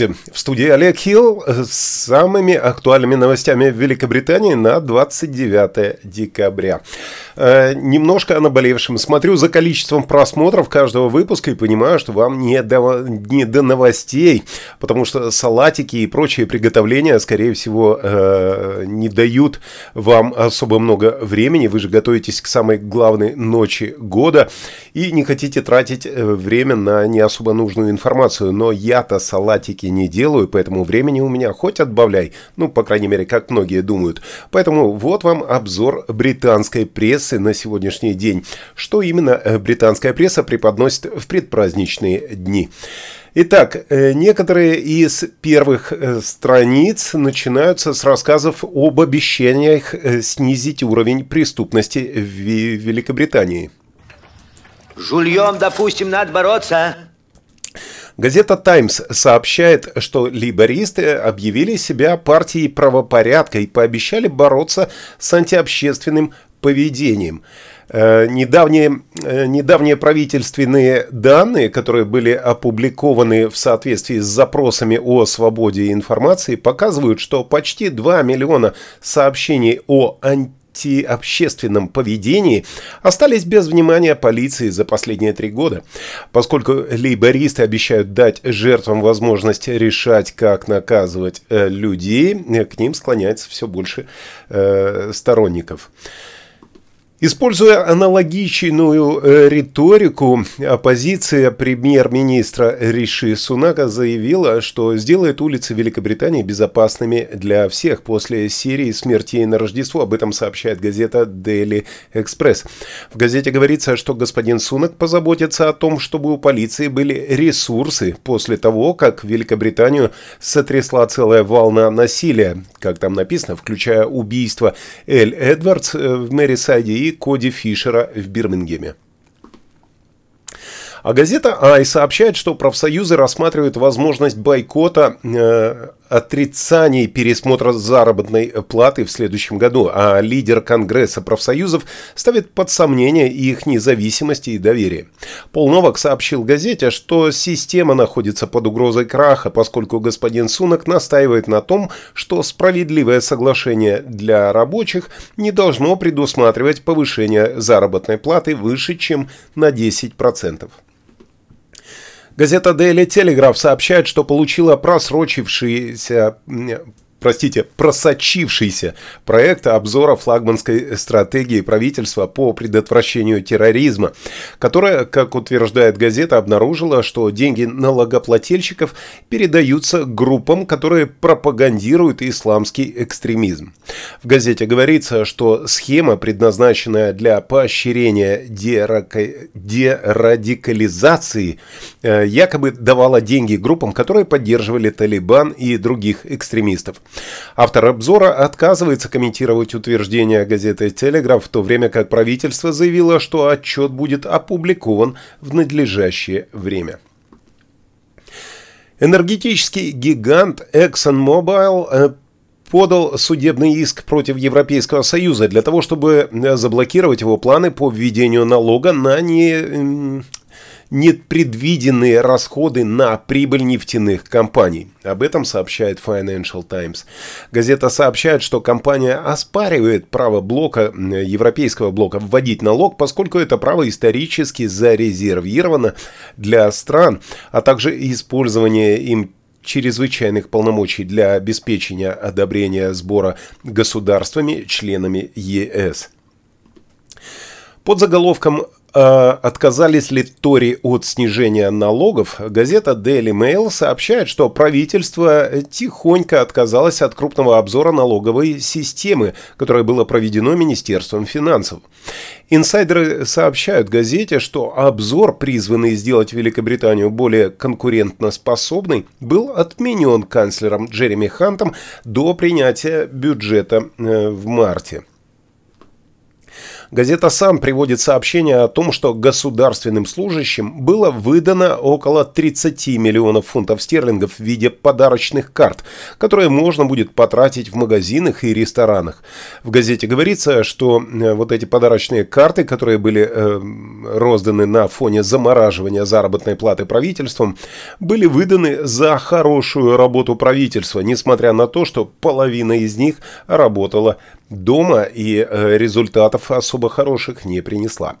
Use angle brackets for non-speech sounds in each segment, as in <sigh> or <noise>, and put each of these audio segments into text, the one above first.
Здравствуйте! В студии Олег Хилл с самыми актуальными новостями в Великобритании на 29 декабря. Э, немножко о наболевшем. Смотрю за количеством просмотров каждого выпуска и понимаю, что вам не до, не до новостей, потому что салатики и прочие приготовления, скорее всего, э, не дают вам особо много времени. Вы же готовитесь к самой главной ночи года и не хотите тратить э, время на не особо нужную информацию. Но я-то салатики не делаю, поэтому времени у меня хоть отбавляй. Ну, по крайней мере, как многие думают. Поэтому вот вам обзор британской прессы на сегодняшний день, что именно э, британская пресса преподносит в предпраздничные дни. Итак, э, некоторые из первых э, страниц начинаются с рассказов об обещаниях снизить уровень преступности в Великобритании. Жульем, допустим, надо бороться. Газета «Таймс» сообщает, что лейбористы объявили себя партией правопорядка и пообещали бороться с антиобщественным поведением. Э, недавние, э, недавние правительственные данные, которые были опубликованы в соответствии с запросами о свободе информации, показывают, что почти 2 миллиона сообщений о антиобщественном поведении остались без внимания полиции за последние три года. Поскольку лейбористы обещают дать жертвам возможность решать, как наказывать э, людей, к ним склоняется все больше э, сторонников. Используя аналогичную э, риторику, оппозиция премьер-министра Риши Сунака заявила, что сделает улицы Великобритании безопасными для всех после серии смертей на Рождество. Об этом сообщает газета Daily Express. В газете говорится, что господин Сунак позаботится о том, чтобы у полиции были ресурсы после того, как Великобританию сотрясла целая волна насилия, как там написано, включая убийство Эль Эдвардс э, в Мэрисайде и Коди Фишера в Бирмингеме. А газета «Ай» сообщает, что профсоюзы рассматривают возможность бойкота э, отрицании пересмотра заработной платы в следующем году, а лидер Конгресса профсоюзов ставит под сомнение их независимость и доверие. Пол Новак сообщил газете, что система находится под угрозой краха, поскольку господин Сунок настаивает на том, что справедливое соглашение для рабочих не должно предусматривать повышение заработной платы выше, чем на 10%. Газета Daily Telegraph сообщает, что получила просрочившиеся простите, просочившийся проект обзора флагманской стратегии правительства по предотвращению терроризма, которая, как утверждает газета, обнаружила, что деньги налогоплательщиков передаются группам, которые пропагандируют исламский экстремизм. В газете говорится, что схема, предназначенная для поощрения дерадикализации, э, якобы давала деньги группам, которые поддерживали Талибан и других экстремистов. Автор обзора отказывается комментировать утверждения газеты «Телеграф», в то время как правительство заявило, что отчет будет опубликован в надлежащее время. Энергетический гигант ExxonMobil э, подал судебный иск против Европейского Союза для того, чтобы э, заблокировать его планы по введению налога на не непредвиденные расходы на прибыль нефтяных компаний. Об этом сообщает Financial Times. Газета сообщает, что компания оспаривает право блока, европейского блока вводить налог, поскольку это право исторически зарезервировано для стран, а также использование им чрезвычайных полномочий для обеспечения одобрения сбора государствами, членами ЕС. Под заголовком отказались ли Тори от снижения налогов, газета Daily Mail сообщает, что правительство тихонько отказалось от крупного обзора налоговой системы, которое было проведено Министерством финансов. Инсайдеры сообщают газете, что обзор, призванный сделать Великобританию более конкурентоспособной, был отменен канцлером Джереми Хантом до принятия бюджета э, в марте. Газета «Сан» приводит сообщение о том, что государственным служащим было выдано около 30 миллионов фунтов стерлингов в виде подарочных карт, которые можно будет потратить в магазинах и ресторанах. В газете говорится, что э, вот эти подарочные карты, которые были э, розданы на фоне замораживания заработной платы правительством, были выданы за хорошую работу правительства, несмотря на то, что половина из них работала дома и э, результатов особо хороших не принесла.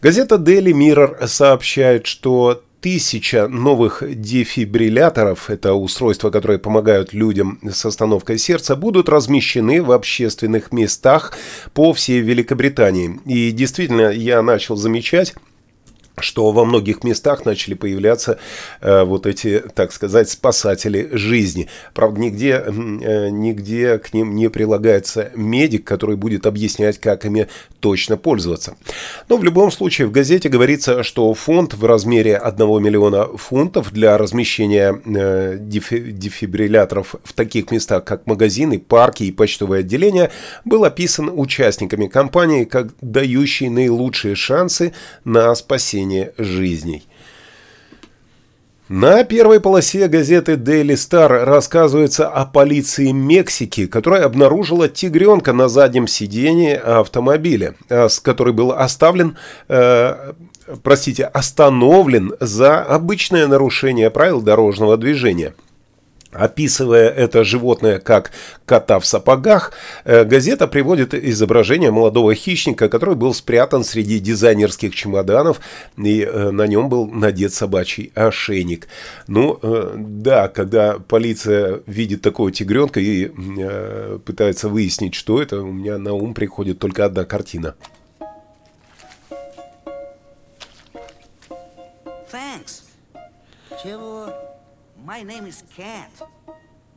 Газета Daily Mirror сообщает, что тысяча новых дефибрилляторов, это устройства, которые помогают людям с остановкой сердца, будут размещены в общественных местах по всей Великобритании. И действительно, я начал замечать, что во многих местах начали появляться э, вот эти, так сказать, спасатели жизни. Правда, нигде, э, нигде к ним не прилагается медик, который будет объяснять, как ими точно пользоваться. Но в любом случае в газете говорится, что фонд в размере 1 миллиона фунтов для размещения э, дефи, дефибрилляторов в таких местах, как магазины, парки и почтовые отделения, был описан участниками компании как дающий наилучшие шансы на спасение спасение жизней. На первой полосе газеты Daily Star рассказывается о полиции Мексики, которая обнаружила тигренка на заднем сидении автомобиля, а, с который был оставлен, э, простите, остановлен за обычное нарушение правил дорожного движения – Описывая это животное как кота в сапогах, э, газета приводит изображение молодого хищника, который был спрятан среди дизайнерских чемоданов, и э, на нем был надет собачий ошейник. Ну, э, да, когда полиция видит такого тигренка и пытается выяснить, что это, у меня на ум приходит только одна картина. Thanks. My name is Cat.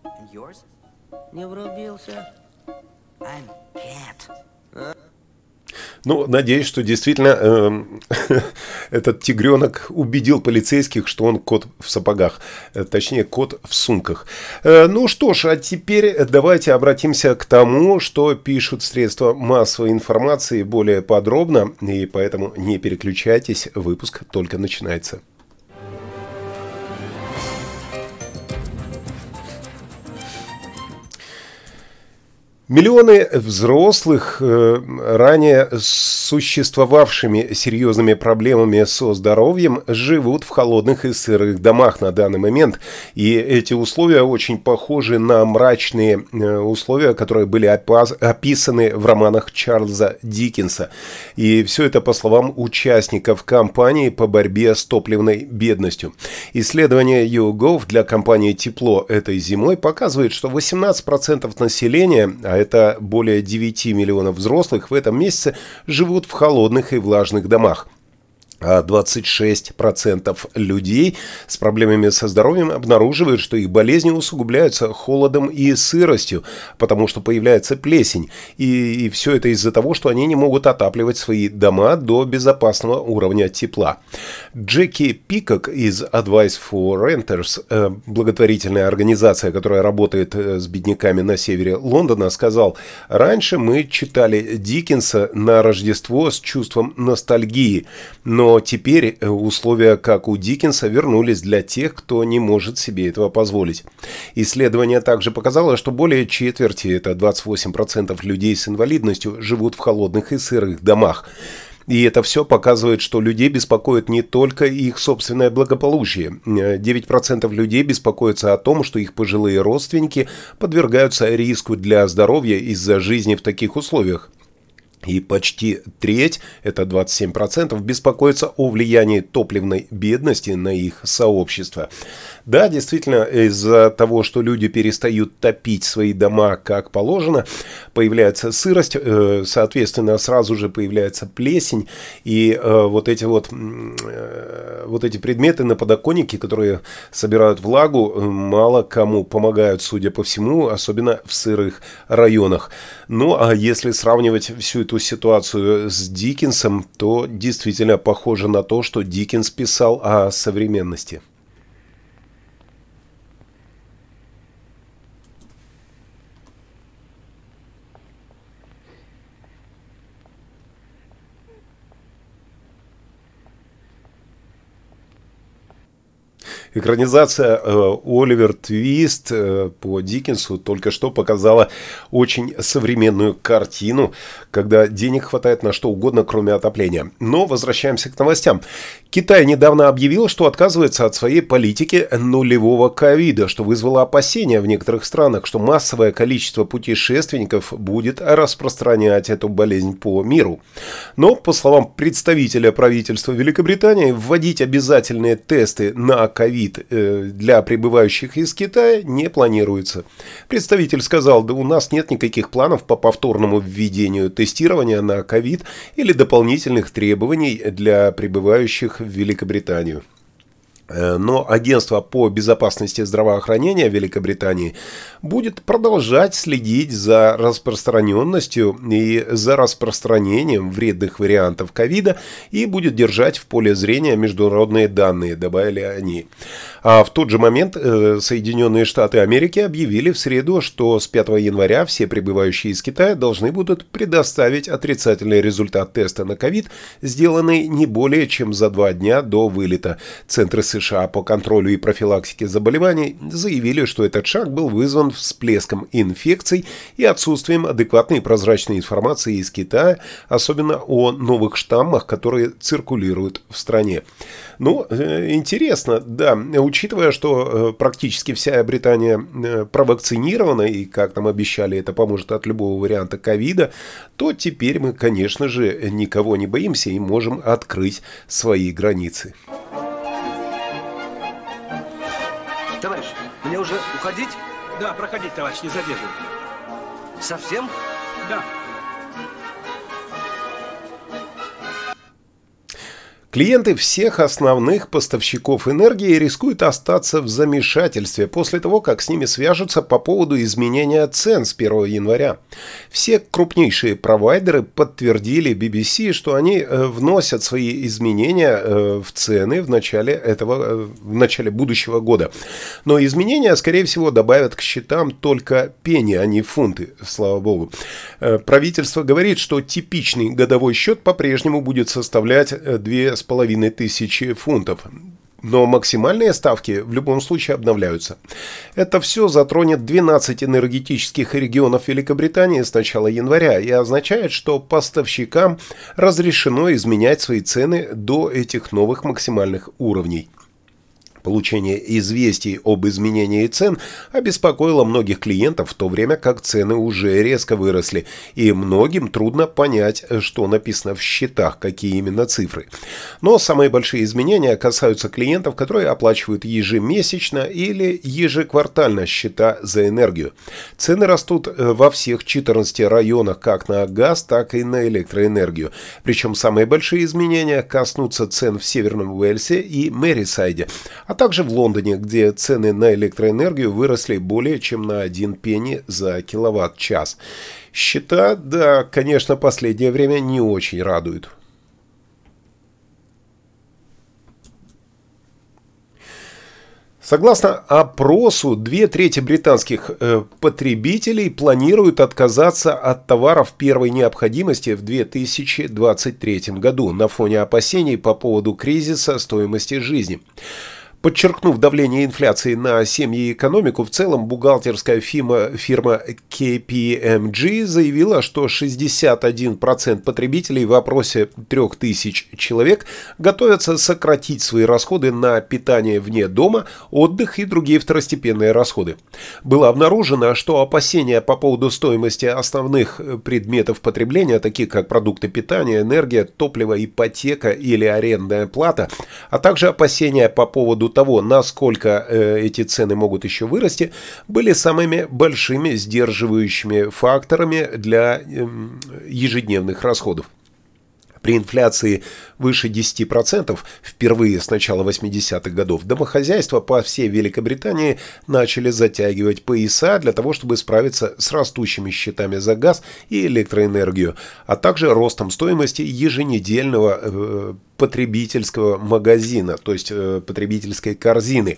And yours? Не врубился. I'm Cat. Ну, надеюсь, что действительно э, <laughs> этот тигренок убедил полицейских, что он кот в сапогах, э, точнее кот в сумках. Э, ну что ж, а теперь давайте обратимся к тому, что пишут средства массовой информации более подробно, и поэтому не переключайтесь, выпуск только начинается. Миллионы взрослых, э, ранее существовавшими серьезными проблемами со здоровьем, живут в холодных и сырых домах на данный момент. И эти условия очень похожи на мрачные э, условия, которые были описаны в романах Чарльза Диккенса. И все это по словам участников кампании по борьбе с топливной бедностью. Исследование YouGov для компании «Тепло» этой зимой показывает, что 18% населения, а это более 9 миллионов взрослых, в этом месяце живут в холодных и влажных домах 26% людей с проблемами со здоровьем обнаруживают, что их болезни усугубляются холодом и сыростью, потому что появляется плесень. И, и все это из-за того, что они не могут отапливать свои дома до безопасного уровня тепла. Джеки Пикок из Advice for Renters, э, благотворительная организация, которая работает э, с бедняками на севере Лондона, сказал, «Раньше мы читали Диккенса на Рождество с чувством ностальгии, но но теперь э, условия, как у Диккенса, вернулись для тех, кто не может себе этого позволить. Исследование также показало, что более четверти, это 28% людей с инвалидностью, живут в холодных и сырых домах. И это все показывает, что людей беспокоит не только их собственное благополучие. 9% людей беспокоятся о том, что их пожилые родственники подвергаются риску для здоровья из-за жизни в таких условиях. И почти треть, это 27%, беспокоится о влиянии топливной бедности на их сообщество. Да, действительно, из-за того, что люди перестают топить свои дома как положено, появляется сырость, э, соответственно, сразу же появляется плесень, и э, вот эти вот, э, вот эти предметы на подоконнике, которые собирают влагу, мало кому помогают, судя по всему, особенно в сырых районах. Ну, а если сравнивать всю эту ситуацию с Диккенсом, то действительно похоже на то, что Диккенс писал о современности. Экранизация э, Оливер Твист э, по Диккенсу только что показала очень современную картину, когда денег хватает на что угодно, кроме отопления. Но возвращаемся к новостям. Китай недавно объявил, что отказывается от своей политики нулевого ковида, что вызвало опасения в некоторых странах, что массовое количество путешественников будет распространять эту болезнь по миру. Но, по словам представителя правительства Великобритании, вводить обязательные тесты на ковид вид э, для прибывающих из Китая не планируется. Представитель сказал, да у нас нет никаких планов по повторному введению тестирования на ковид или дополнительных требований для прибывающих в Великобританию. Э, но агентство по безопасности здравоохранения Великобритании будет продолжать следить за распространенностью и за распространением вредных вариантов ковида и будет держать в поле зрения международные данные, добавили они. А в тот же момент э, Соединенные Штаты Америки объявили в среду, что с 5 января все прибывающие из Китая должны будут предоставить отрицательный результат теста на ковид, сделанный не более чем за два дня до вылета. Центры США по контролю и профилактике заболеваний заявили, что этот шаг был вызван всплеском инфекций и отсутствием адекватной и прозрачной информации из Китая, особенно о новых штаммах, которые циркулируют в стране. Ну, э, интересно, да, учитывая, что э, практически вся Британия э, провакцинирована, и, как нам обещали, это поможет от любого варианта ковида, то теперь мы, конечно же, никого не боимся и можем открыть свои границы. Мне уже уходить? Да, проходить, товарищ, не задерживай. Совсем? Да. Клиенты всех основных поставщиков энергии рискуют остаться в замешательстве после того, как с ними свяжутся по поводу изменения цен с 1 января. Все крупнейшие провайдеры подтвердили BBC, что они э, вносят свои изменения э, в цены в начале, этого, э, в начале будущего года. Но изменения, скорее всего, добавят к счетам только пени, а не фунты, слава богу. Правительство говорит, что типичный годовой счет по-прежнему будет составлять 2,5 половиной тысячи фунтов. Но максимальные ставки в любом случае обновляются. Это все затронет 12 энергетических регионов Великобритании с начала января и означает, что поставщикам разрешено изменять свои цены до этих новых максимальных уровней. Получение известий об изменении цен обеспокоило многих клиентов, в то время как цены уже резко выросли, и многим трудно понять, что написано в счетах, какие именно цифры. Но самые большие изменения касаются клиентов, которые оплачивают ежемесячно или ежеквартально счета за энергию. Цены растут э, во всех 14 районах как на газ, так и на электроэнергию. Причем самые большие изменения коснутся цен в Северном Уэльсе и Мэрисайде, а также в Лондоне, где цены на электроэнергию выросли более чем на 1 пенни за киловатт-час. Счета, да, конечно, последнее время не очень радуют. Согласно опросу, две трети британских э, потребителей планируют отказаться от товаров первой необходимости в 2023 году на фоне опасений по поводу кризиса стоимости жизни. Подчеркнув давление инфляции на семьи и экономику, в целом бухгалтерская фирма, фирма KPMG заявила, что 61% потребителей в опросе 3000 человек готовятся сократить свои расходы на питание вне дома, отдых и другие второстепенные расходы. Было обнаружено, что опасения по поводу стоимости основных предметов потребления, таких как продукты питания, энергия, топливо, ипотека или арендная плата, а также опасения по поводу того, насколько э, эти цены могут еще вырасти, были самыми большими сдерживающими факторами для э, ежедневных расходов. При инфляции выше 10% впервые с начала 80-х годов домохозяйства по всей Великобритании начали затягивать пояса для того, чтобы справиться с растущими счетами за газ и электроэнергию, а также ростом стоимости еженедельного э, потребительского магазина, то есть э, потребительской корзины.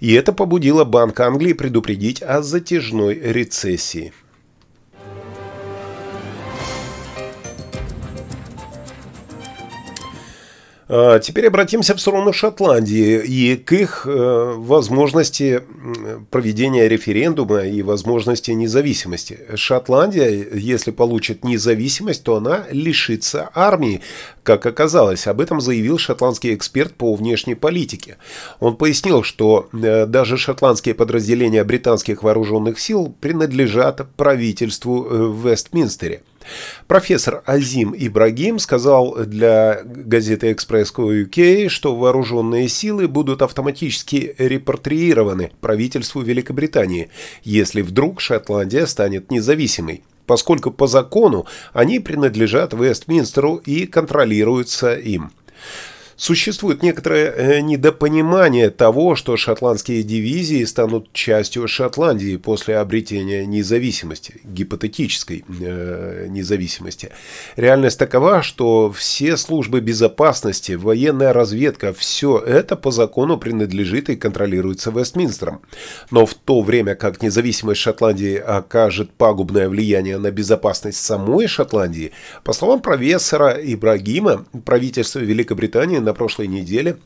И это побудило Банк Англии предупредить о затяжной рецессии. Теперь обратимся в сторону Шотландии и к их э, возможности проведения референдума и возможности независимости. Шотландия, если получит независимость, то она лишится армии, как оказалось. Об этом заявил шотландский эксперт по внешней политике. Он пояснил, что э, даже шотландские подразделения британских вооруженных сил принадлежат правительству э, в Вестминстере. Профессор Азим Ибрагим сказал для газеты «Экспресс UK», что вооруженные силы будут автоматически репатриированы правительству Великобритании, если вдруг Шотландия станет независимой поскольку по закону они принадлежат Вестминстеру и контролируются им. Существует некоторое э, недопонимание того, что шотландские дивизии станут частью Шотландии после обретения независимости, гипотетической э, независимости. Реальность такова, что все службы безопасности, военная разведка, все это по закону принадлежит и контролируется Вестминстером. Но в то время как независимость Шотландии окажет пагубное влияние на безопасность самой Шотландии, по словам профессора Ибрагима, правительство Великобритании на прошлой неделе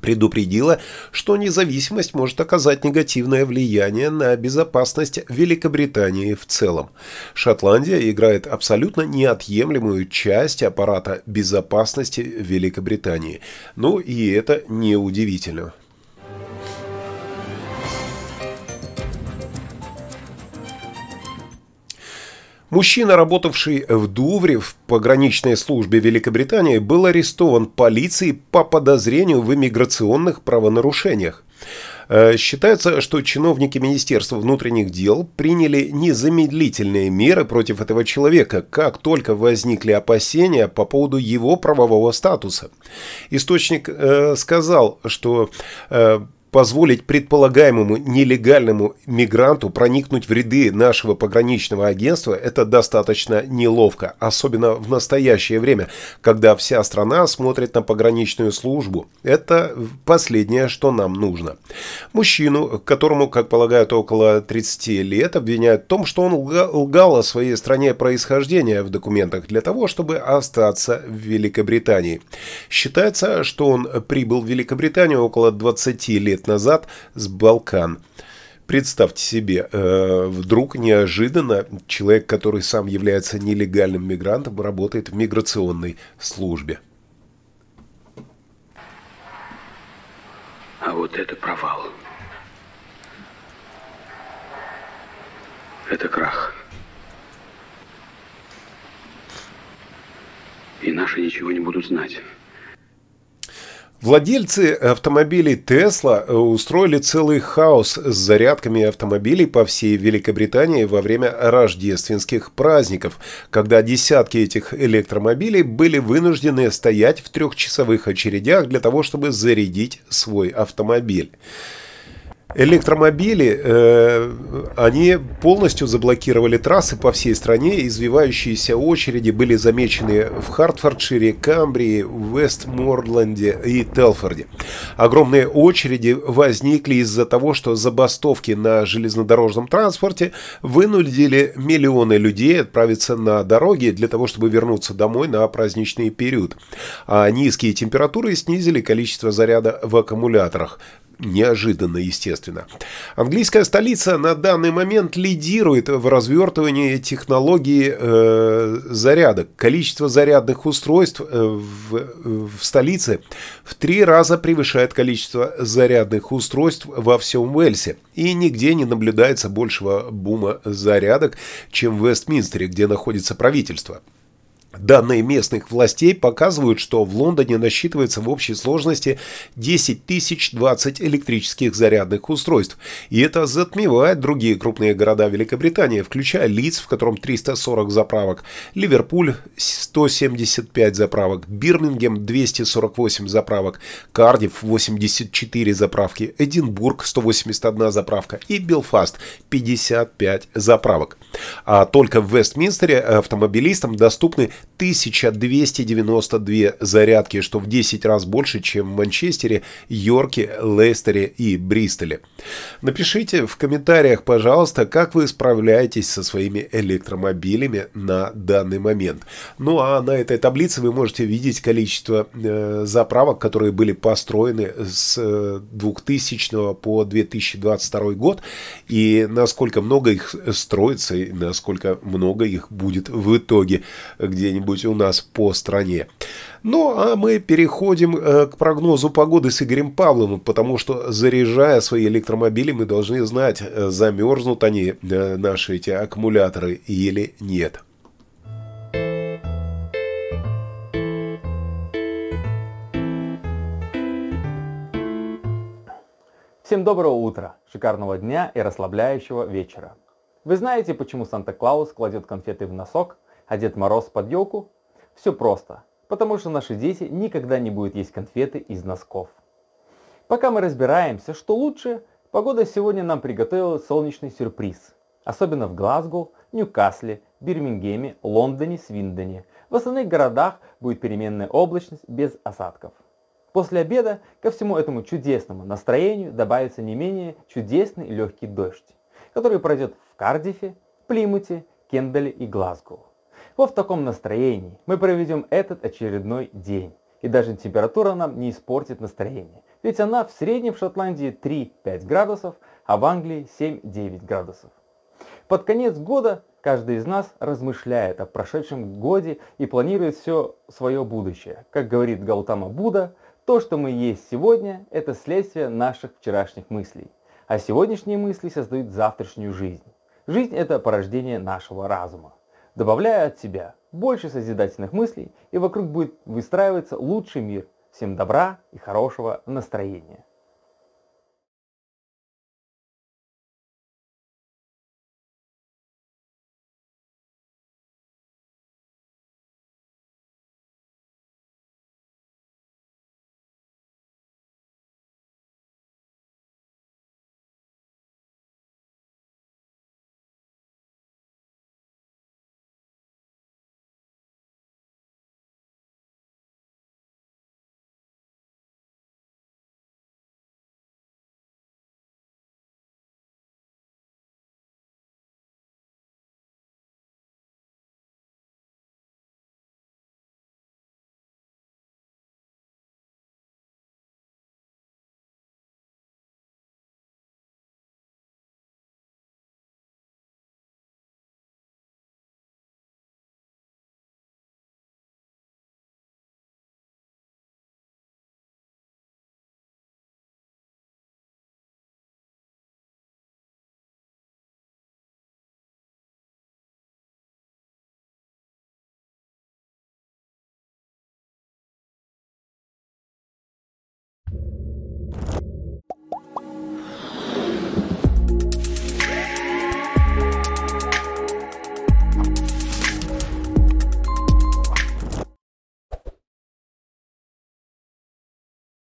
предупредила, что независимость может оказать негативное влияние на безопасность Великобритании в целом. Шотландия играет абсолютно неотъемлемую часть аппарата безопасности Великобритании. Ну и это неудивительно. Мужчина, работавший в Дувре в пограничной службе Великобритании, был арестован полицией по подозрению в иммиграционных правонарушениях. Э, считается, что чиновники Министерства внутренних дел приняли незамедлительные меры против этого человека, как только возникли опасения по поводу его правового статуса. Источник э, сказал, что э, позволить предполагаемому нелегальному мигранту проникнуть в ряды нашего пограничного агентства – это достаточно неловко, особенно в настоящее время, когда вся страна смотрит на пограничную службу. Это последнее, что нам нужно. Мужчину, которому, как полагают, около 30 лет, обвиняют в том, что он лгал о своей стране происхождения в документах для того, чтобы остаться в Великобритании. Считается, что он прибыл в Великобританию около 20 лет лет назад с Балкан. Представьте себе, э, вдруг неожиданно человек, который сам является нелегальным мигрантом, работает в миграционной службе. А вот это провал. Это крах. И наши ничего не будут знать. Владельцы автомобилей Tesla э, устроили целый хаос с зарядками автомобилей по всей Великобритании во время рождественских праздников, когда десятки этих электромобилей были вынуждены стоять в трехчасовых очередях для того, чтобы зарядить свой автомобиль. Электромобили, э, они полностью заблокировали трассы по всей стране, извивающиеся очереди были замечены в Хартфордшире, Камбрии, Вестморленде и Телфорде. Огромные очереди возникли из-за того, что забастовки на железнодорожном транспорте вынудили миллионы людей отправиться на дороги для того, чтобы вернуться домой на праздничный период. А низкие температуры снизили количество заряда в аккумуляторах неожиданно, естественно. Английская столица на данный момент лидирует в развертывании технологии э, зарядок. Количество зарядных устройств э, в, в столице в три раза превышает количество зарядных устройств во всем Уэльсе. И нигде не наблюдается большего бума зарядок, чем в Вестминстере, где находится правительство. Данные местных властей показывают, что в Лондоне насчитывается в общей сложности 10 тысяч 20 электрических зарядных устройств. И это затмевает другие крупные города Великобритании, включая Лидс, в котором 340 заправок, Ливерпуль 175 заправок, Бирмингем 248 заправок, Кардив 84 заправки, Эдинбург 181 заправка и Белфаст 55 заправок. А только в Вестминстере автомобилистам доступны 1292 зарядки, что в 10 раз больше, чем в Манчестере, Йорке, Лестере и Бристоле. Напишите в комментариях, пожалуйста, как вы справляетесь со своими электромобилями на данный момент. Ну а на этой таблице вы можете видеть количество э, заправок, которые были построены с 2000 э, по 2022 год и насколько много их строится и насколько много их будет в итоге где-нибудь у нас по стране. Ну, а мы переходим э, к прогнозу погоды с Игорем Павловым, потому что, заряжая свои электромобили, мы должны знать, э, замерзнут они, э, наши эти аккумуляторы, или нет. Всем доброго утра, шикарного дня и расслабляющего вечера. Вы знаете, почему Санта-Клаус кладет конфеты в носок, а Дед Мороз под елку? Все просто потому что наши дети никогда не будут есть конфеты из носков. Пока мы разбираемся, что лучше, погода сегодня нам приготовила солнечный сюрприз. Особенно в Глазго, Ньюкасле, Бирмингеме, Лондоне, Свиндоне. В остальных городах будет переменная облачность без осадков. После обеда ко всему этому чудесному настроению добавится не менее чудесный легкий дождь, который пройдет в Кардифе, Плимуте, Кендале и Глазго. Вот в таком настроении мы проведем этот очередной день. И даже температура нам не испортит настроение. Ведь она в среднем в Шотландии 3-5 градусов, а в Англии 7-9 градусов. Под конец года каждый из нас размышляет о прошедшем годе и планирует все свое будущее. Как говорит Гаутама Будда, то, что мы есть сегодня, это следствие наших вчерашних мыслей. А сегодняшние мысли создают завтрашнюю жизнь. Жизнь – это порождение нашего разума добавляя от себя больше созидательных мыслей, и вокруг будет выстраиваться лучший мир. Всем добра и хорошего настроения.